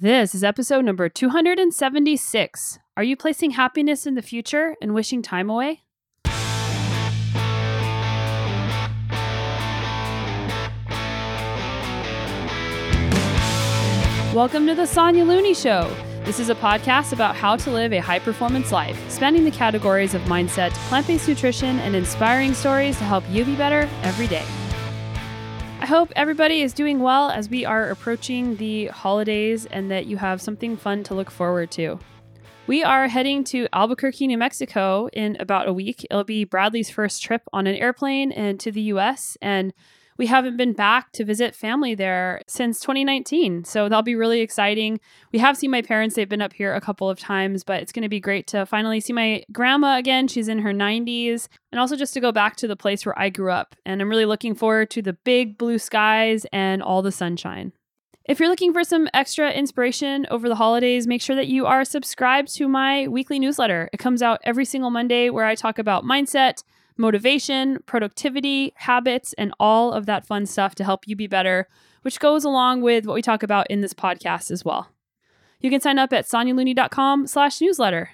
This is episode number 276. Are you placing happiness in the future and wishing time away? Welcome to the Sonya Looney Show. This is a podcast about how to live a high performance life, spanning the categories of mindset, plant based nutrition, and inspiring stories to help you be better every day. I hope everybody is doing well as we are approaching the holidays and that you have something fun to look forward to. We are heading to Albuquerque, New Mexico in about a week. It'll be Bradley's first trip on an airplane and to the US. And we haven't been back to visit family there since 2019. So that'll be really exciting. We have seen my parents, they've been up here a couple of times, but it's going to be great to finally see my grandma again. She's in her 90s, and also just to go back to the place where I grew up. And I'm really looking forward to the big blue skies and all the sunshine. If you're looking for some extra inspiration over the holidays, make sure that you are subscribed to my weekly newsletter. It comes out every single Monday where I talk about mindset motivation, productivity, habits, and all of that fun stuff to help you be better, which goes along with what we talk about in this podcast as well. You can sign up at sonyalooney.com slash newsletter.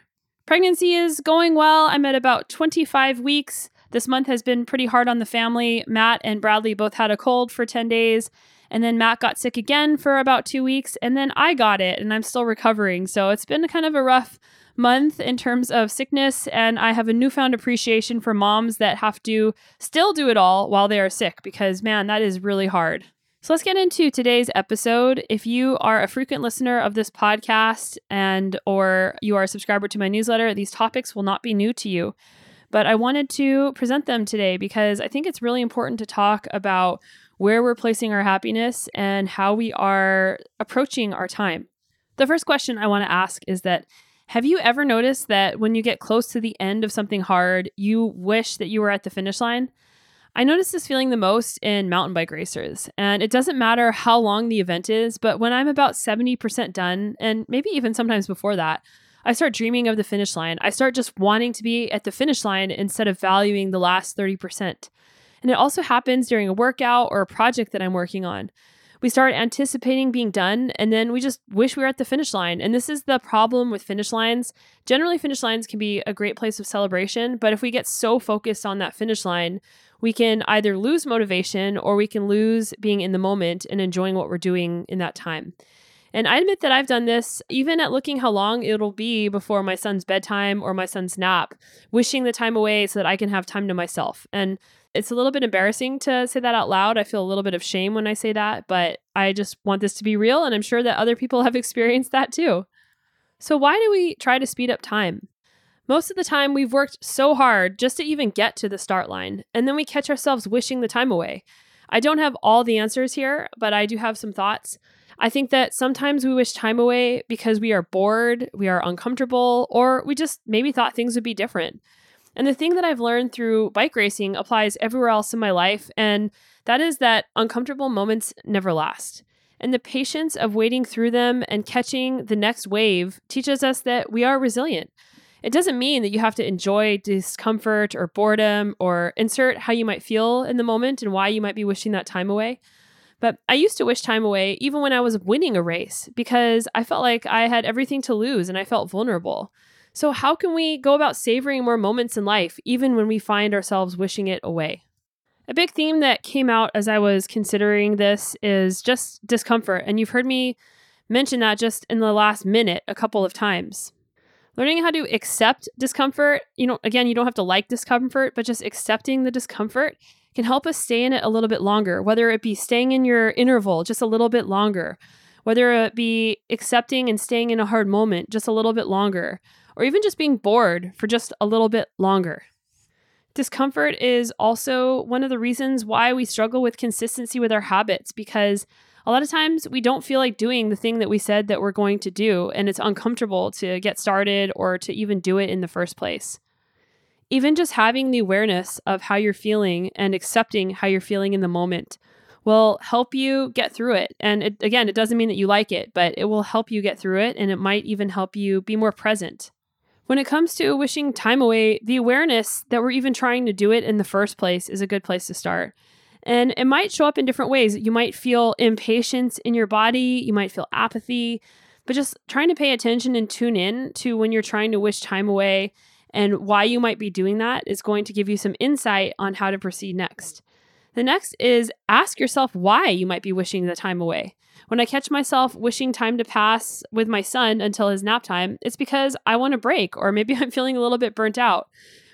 Pregnancy is going well. I'm at about 25 weeks. This month has been pretty hard on the family. Matt and Bradley both had a cold for 10 days, and then Matt got sick again for about two weeks, and then I got it, and I'm still recovering. So it's been kind of a rough month in terms of sickness, and I have a newfound appreciation for moms that have to still do it all while they are sick because, man, that is really hard. So let's get into today's episode. If you are a frequent listener of this podcast and or you are a subscriber to my newsletter, these topics will not be new to you. But I wanted to present them today because I think it's really important to talk about where we're placing our happiness and how we are approaching our time. The first question I want to ask is that have you ever noticed that when you get close to the end of something hard, you wish that you were at the finish line? I notice this feeling the most in mountain bike racers, and it doesn't matter how long the event is, but when I'm about 70% done, and maybe even sometimes before that, I start dreaming of the finish line. I start just wanting to be at the finish line instead of valuing the last 30%. And it also happens during a workout or a project that I'm working on we start anticipating being done and then we just wish we were at the finish line. And this is the problem with finish lines. Generally, finish lines can be a great place of celebration, but if we get so focused on that finish line, we can either lose motivation or we can lose being in the moment and enjoying what we're doing in that time. And I admit that I've done this even at looking how long it'll be before my son's bedtime or my son's nap, wishing the time away so that I can have time to myself. And it's a little bit embarrassing to say that out loud. I feel a little bit of shame when I say that, but I just want this to be real. And I'm sure that other people have experienced that too. So, why do we try to speed up time? Most of the time, we've worked so hard just to even get to the start line, and then we catch ourselves wishing the time away. I don't have all the answers here, but I do have some thoughts. I think that sometimes we wish time away because we are bored, we are uncomfortable, or we just maybe thought things would be different. And the thing that I've learned through bike racing applies everywhere else in my life, and that is that uncomfortable moments never last. And the patience of waiting through them and catching the next wave teaches us that we are resilient. It doesn't mean that you have to enjoy discomfort or boredom or insert how you might feel in the moment and why you might be wishing that time away. But I used to wish time away even when I was winning a race because I felt like I had everything to lose and I felt vulnerable. So, how can we go about savoring more moments in life, even when we find ourselves wishing it away? A big theme that came out as I was considering this is just discomfort. And you've heard me mention that just in the last minute a couple of times. Learning how to accept discomfort, you know, again, you don't have to like discomfort, but just accepting the discomfort can help us stay in it a little bit longer, whether it be staying in your interval just a little bit longer, whether it be accepting and staying in a hard moment just a little bit longer, or even just being bored for just a little bit longer. Discomfort is also one of the reasons why we struggle with consistency with our habits because a lot of times we don't feel like doing the thing that we said that we're going to do, and it's uncomfortable to get started or to even do it in the first place. Even just having the awareness of how you're feeling and accepting how you're feeling in the moment will help you get through it. And it, again, it doesn't mean that you like it, but it will help you get through it and it might even help you be more present. When it comes to wishing time away, the awareness that we're even trying to do it in the first place is a good place to start. And it might show up in different ways. You might feel impatience in your body, you might feel apathy. but just trying to pay attention and tune in to when you're trying to wish time away and why you might be doing that is going to give you some insight on how to proceed next. The next is ask yourself why you might be wishing the time away. When I catch myself wishing time to pass with my son until his nap time, it's because I want a break or maybe I'm feeling a little bit burnt out.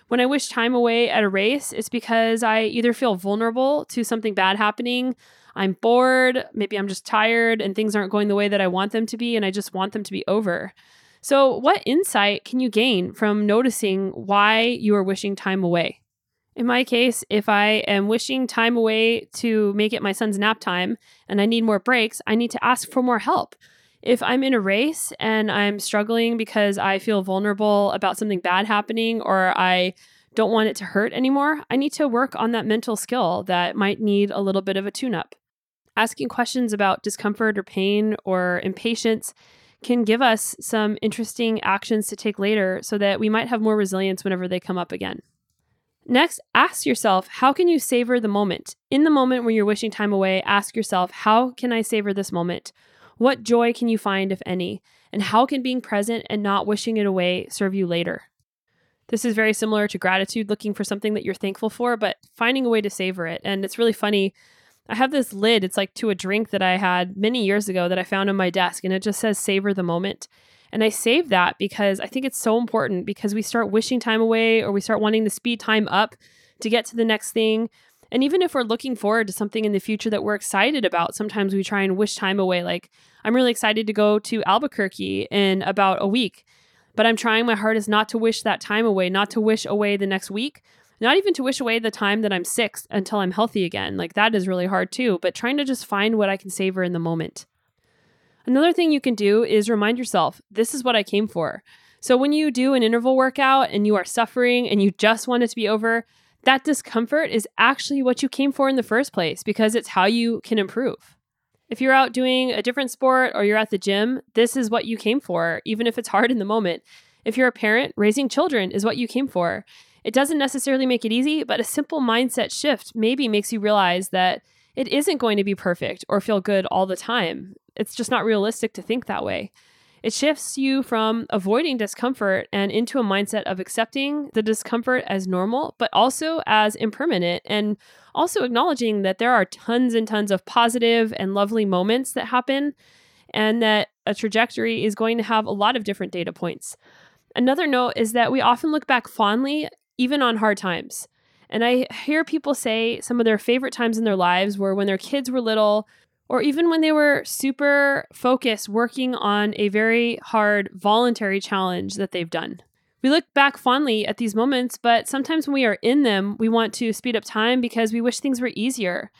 When I wish time away at a race, it's because I either feel vulnerable to something bad happening, I'm bored, maybe I'm just tired and things aren't going the way that I want them to be, and I just want them to be over. So, what insight can you gain from noticing why you are wishing time away? In my case, if I am wishing time away to make it my son's nap time and I need more breaks, I need to ask for more help. If I'm in a race and I'm struggling because I feel vulnerable about something bad happening or I don't want it to hurt anymore, I need to work on that mental skill that might need a little bit of a tune up. Asking questions about discomfort or pain or impatience can give us some interesting actions to take later so that we might have more resilience whenever they come up again. Next, ask yourself, how can you savor the moment? In the moment when you're wishing time away, ask yourself, how can I savor this moment? What joy can you find, if any? And how can being present and not wishing it away serve you later? This is very similar to gratitude, looking for something that you're thankful for, but finding a way to savor it. And it's really funny. I have this lid, it's like to a drink that I had many years ago that I found on my desk, and it just says savor the moment. And I save that because I think it's so important because we start wishing time away or we start wanting to speed time up to get to the next thing. And even if we're looking forward to something in the future that we're excited about, sometimes we try and wish time away. Like, I'm really excited to go to Albuquerque in about a week, but I'm trying my hardest not to wish that time away, not to wish away the next week, not even to wish away the time that I'm sick until I'm healthy again. Like, that is really hard too, but trying to just find what I can savor in the moment. Another thing you can do is remind yourself this is what I came for. So when you do an interval workout and you are suffering and you just want it to be over, that discomfort is actually what you came for in the first place because it's how you can improve. If you're out doing a different sport or you're at the gym, this is what you came for, even if it's hard in the moment. If you're a parent, raising children is what you came for. It doesn't necessarily make it easy, but a simple mindset shift maybe makes you realize that it isn't going to be perfect or feel good all the time. It's just not realistic to think that way. It shifts you from avoiding discomfort and into a mindset of accepting the discomfort as normal, but also as impermanent, and also acknowledging that there are tons and tons of positive and lovely moments that happen, and that a trajectory is going to have a lot of different data points. Another note is that we often look back fondly, even on hard times. And I hear people say some of their favorite times in their lives were when their kids were little, or even when they were super focused working on a very hard voluntary challenge that they've done. We look back fondly at these moments, but sometimes when we are in them, we want to speed up time because we wish things were easier.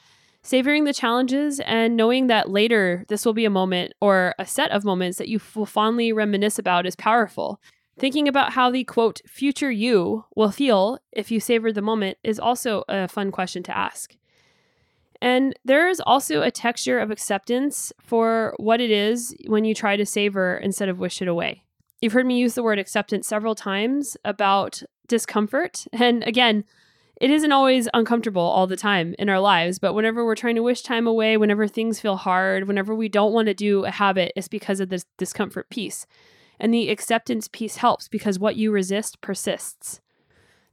Savoring the challenges and knowing that later this will be a moment or a set of moments that you will fondly reminisce about is powerful. Thinking about how the quote, future you will feel if you savor the moment is also a fun question to ask. And there is also a texture of acceptance for what it is when you try to savor instead of wish it away. You've heard me use the word acceptance several times about discomfort. And again, it isn't always uncomfortable all the time in our lives, but whenever we're trying to wish time away, whenever things feel hard, whenever we don't want to do a habit, it's because of this discomfort piece. And the acceptance piece helps because what you resist persists.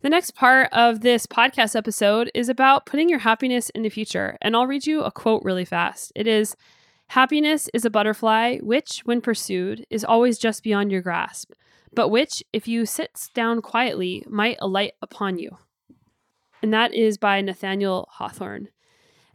The next part of this podcast episode is about putting your happiness in the future. And I'll read you a quote really fast. It is Happiness is a butterfly, which, when pursued, is always just beyond your grasp, but which, if you sit down quietly, might alight upon you. And that is by Nathaniel Hawthorne.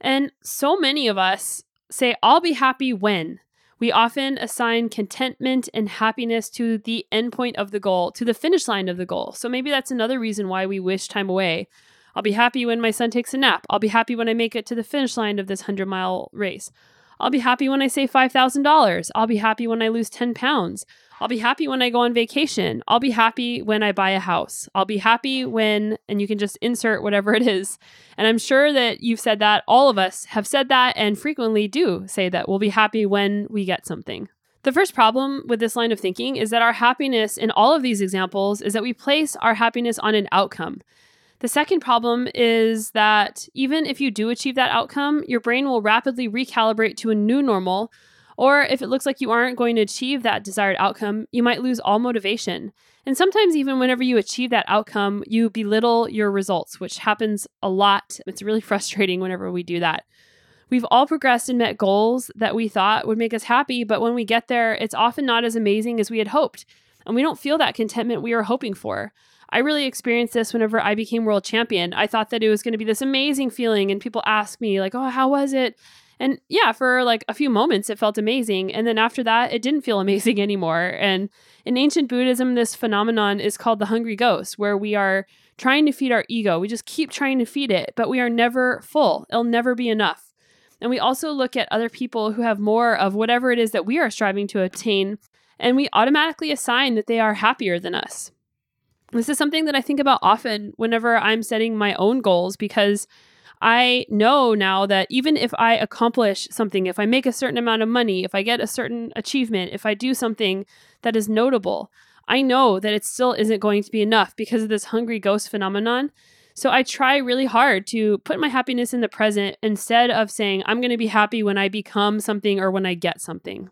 And so many of us say, I'll be happy when. We often assign contentment and happiness to the endpoint of the goal, to the finish line of the goal. So maybe that's another reason why we wish time away. I'll be happy when my son takes a nap. I'll be happy when I make it to the finish line of this 100 mile race. I'll be happy when I save $5,000. I'll be happy when I lose 10 pounds. I'll be happy when I go on vacation. I'll be happy when I buy a house. I'll be happy when, and you can just insert whatever it is. And I'm sure that you've said that. All of us have said that and frequently do say that we'll be happy when we get something. The first problem with this line of thinking is that our happiness in all of these examples is that we place our happiness on an outcome. The second problem is that even if you do achieve that outcome, your brain will rapidly recalibrate to a new normal Or if it looks like you aren't going to achieve that desired outcome, you might lose all motivation. And sometimes, even whenever you achieve that outcome, you belittle your results, which happens a lot. It's really frustrating whenever we do that. We've all progressed and met goals that we thought would make us happy, but when we get there, it's often not as amazing as we had hoped. And we don't feel that contentment we were hoping for. I really experienced this whenever I became world champion. I thought that it was going to be this amazing feeling, and people ask me, like, oh, how was it? And yeah, for like a few moments, it felt amazing. And then after that, it didn't feel amazing anymore. And in ancient Buddhism, this phenomenon is called the hungry ghost, where we are trying to feed our ego. We just keep trying to feed it, but we are never full. It'll never be enough. And we also look at other people who have more of whatever it is that we are striving to attain, and we automatically assign that they are happier than us. This is something that I think about often whenever I'm setting my own goals because I know now that even if I accomplish something, if I make a certain amount of money, if I get a certain achievement, if I do something that is notable, I know that it still isn't going to be enough because of this hungry ghost phenomenon. So I try really hard to put my happiness in the present instead of saying, I'm going to be happy when I become something or when I get something.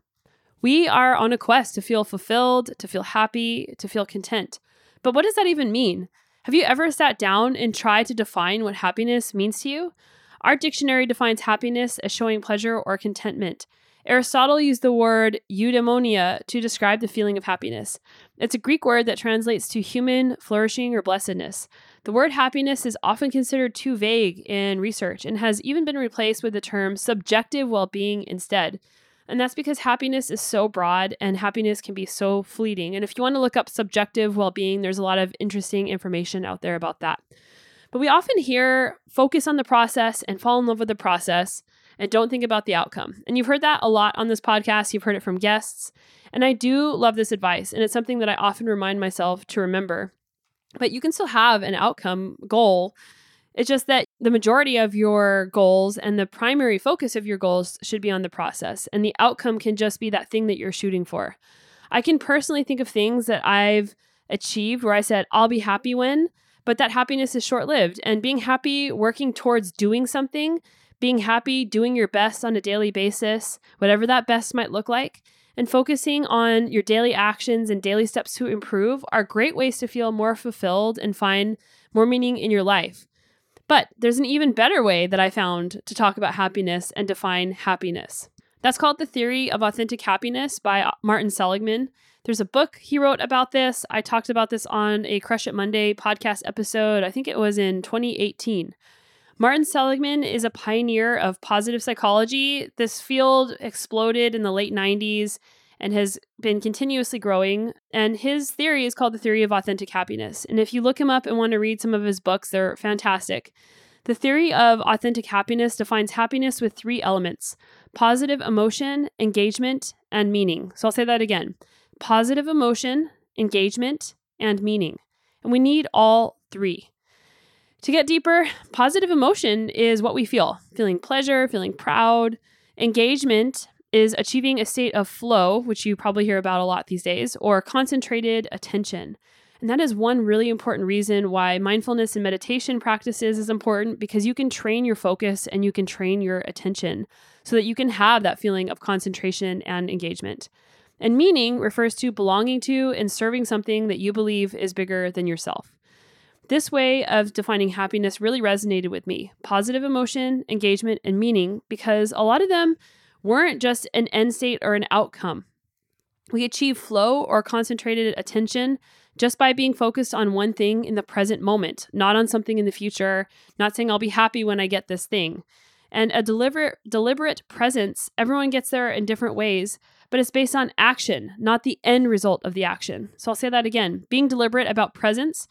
We are on a quest to feel fulfilled, to feel happy, to feel content. But what does that even mean? Have you ever sat down and tried to define what happiness means to you? Our dictionary defines happiness as showing pleasure or contentment. Aristotle used the word eudaimonia to describe the feeling of happiness. It's a Greek word that translates to human, flourishing, or blessedness. The word happiness is often considered too vague in research and has even been replaced with the term subjective well being instead. And that's because happiness is so broad and happiness can be so fleeting. And if you want to look up subjective well being, there's a lot of interesting information out there about that. But we often hear focus on the process and fall in love with the process and don't think about the outcome. And you've heard that a lot on this podcast, you've heard it from guests. And I do love this advice, and it's something that I often remind myself to remember. But you can still have an outcome goal. It's just that the majority of your goals and the primary focus of your goals should be on the process, and the outcome can just be that thing that you're shooting for. I can personally think of things that I've achieved where I said, I'll be happy when, but that happiness is short lived. And being happy working towards doing something, being happy doing your best on a daily basis, whatever that best might look like, and focusing on your daily actions and daily steps to improve are great ways to feel more fulfilled and find more meaning in your life. But there's an even better way that I found to talk about happiness and define happiness. That's called The Theory of Authentic Happiness by Martin Seligman. There's a book he wrote about this. I talked about this on a Crush It Monday podcast episode. I think it was in 2018. Martin Seligman is a pioneer of positive psychology. This field exploded in the late 90s and has been continuously growing. And his theory is called the theory of authentic happiness. And if you look him up and want to read some of his books, they're fantastic. The theory of authentic happiness defines happiness with three elements positive emotion, engagement, and meaning. So I'll say that again positive emotion, engagement, and meaning. And we need all three. To get deeper, positive emotion is what we feel feeling pleasure, feeling proud. Engagement is achieving a state of flow, which you probably hear about a lot these days, or concentrated attention. And that is one really important reason why mindfulness and meditation practices is important because you can train your focus and you can train your attention so that you can have that feeling of concentration and engagement. And meaning refers to belonging to and serving something that you believe is bigger than yourself. This way of defining happiness really resonated with me positive emotion, engagement, and meaning because a lot of them weren't just an end state or an outcome. We achieve flow or concentrated attention just by being focused on one thing in the present moment, not on something in the future, not saying I'll be happy when I get this thing. And a deliberate deliberate presence, everyone gets there in different ways, but it's based on action, not the end result of the action. So I'll say that again. Being deliberate about presence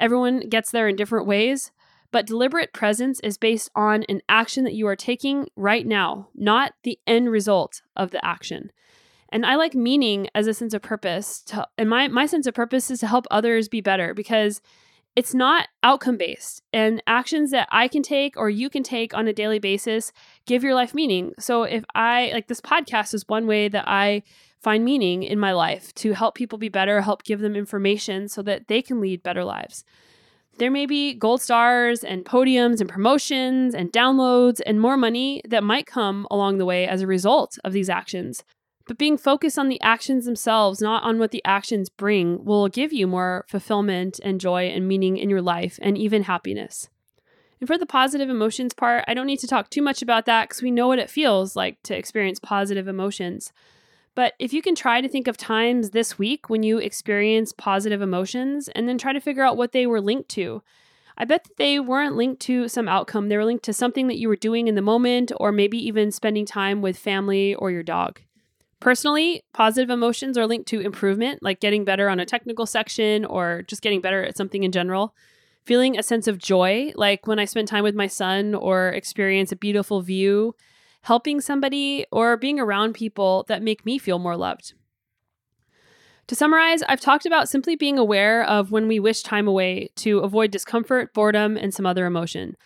Everyone gets there in different ways, but deliberate presence is based on an action that you are taking right now, not the end result of the action. And I like meaning as a sense of purpose. To, and my, my sense of purpose is to help others be better because it's not outcome based. And actions that I can take or you can take on a daily basis give your life meaning. So if I, like this podcast is one way that I find meaning in my life to help people be better, help give them information so that they can lead better lives. There may be gold stars and podiums and promotions and downloads and more money that might come along the way as a result of these actions. But being focused on the actions themselves, not on what the actions bring, will give you more fulfillment and joy and meaning in your life and even happiness. And for the positive emotions part, I don't need to talk too much about that because we know what it feels like to experience positive emotions. But if you can try to think of times this week when you experience positive emotions and then try to figure out what they were linked to, I bet that they weren't linked to some outcome. They were linked to something that you were doing in the moment or maybe even spending time with family or your dog. Personally, positive emotions are linked to improvement, like getting better on a technical section or just getting better at something in general. Feeling a sense of joy, like when I spend time with my son or experience a beautiful view, helping somebody, or being around people that make me feel more loved. To summarize, I've talked about simply being aware of when we wish time away to avoid discomfort, boredom, and some other emotion.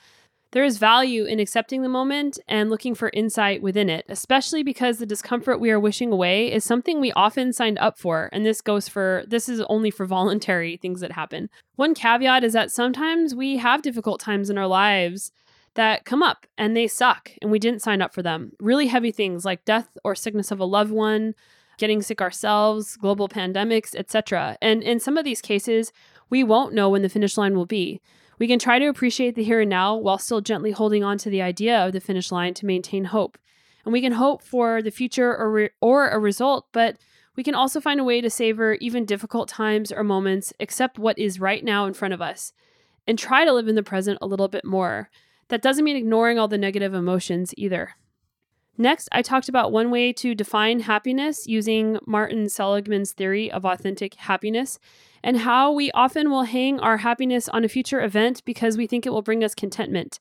There is value in accepting the moment and looking for insight within it, especially because the discomfort we are wishing away is something we often signed up for. And this goes for, this is only for voluntary things that happen. One caveat is that sometimes we have difficult times in our lives that come up and they suck and we didn't sign up for them. Really heavy things like death or sickness of a loved one, getting sick ourselves, global pandemics, etc. And in some of these cases, we won't know when the finish line will be. We can try to appreciate the here and now while still gently holding on to the idea of the finish line to maintain hope. And we can hope for the future or, re- or a result, but we can also find a way to savor even difficult times or moments, accept what is right now in front of us, and try to live in the present a little bit more. That doesn't mean ignoring all the negative emotions either. Next, I talked about one way to define happiness using Martin Seligman's theory of authentic happiness and how we often will hang our happiness on a future event because we think it will bring us contentment.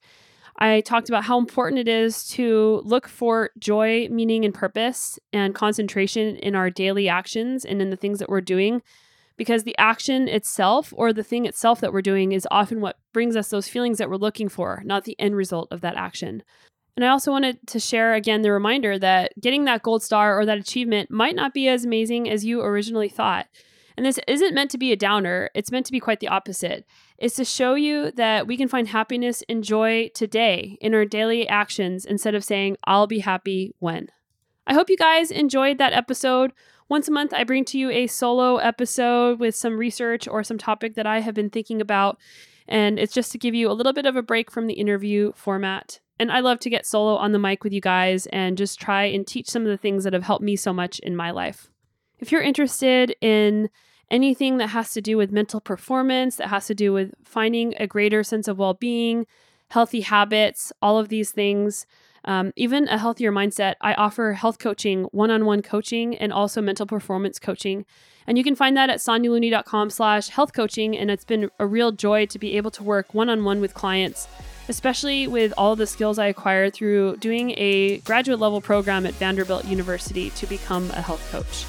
I talked about how important it is to look for joy, meaning, and purpose and concentration in our daily actions and in the things that we're doing because the action itself or the thing itself that we're doing is often what brings us those feelings that we're looking for, not the end result of that action. And I also wanted to share again the reminder that getting that gold star or that achievement might not be as amazing as you originally thought. And this isn't meant to be a downer, it's meant to be quite the opposite. It's to show you that we can find happiness and joy today in our daily actions instead of saying, I'll be happy when. I hope you guys enjoyed that episode. Once a month, I bring to you a solo episode with some research or some topic that I have been thinking about. And it's just to give you a little bit of a break from the interview format. And I love to get solo on the mic with you guys and just try and teach some of the things that have helped me so much in my life. If you're interested in anything that has to do with mental performance, that has to do with finding a greater sense of well being, healthy habits, all of these things, um, even a healthier mindset, I offer health coaching, one on one coaching, and also mental performance coaching. And you can find that at sonyalooney.com slash health coaching. And it's been a real joy to be able to work one on one with clients, especially with all the skills I acquired through doing a graduate level program at Vanderbilt University to become a health coach.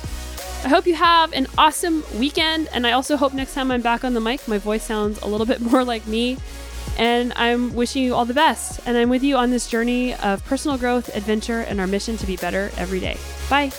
I hope you have an awesome weekend. And I also hope next time I'm back on the mic, my voice sounds a little bit more like me. And I'm wishing you all the best. And I'm with you on this journey of personal growth, adventure, and our mission to be better every day. Bye.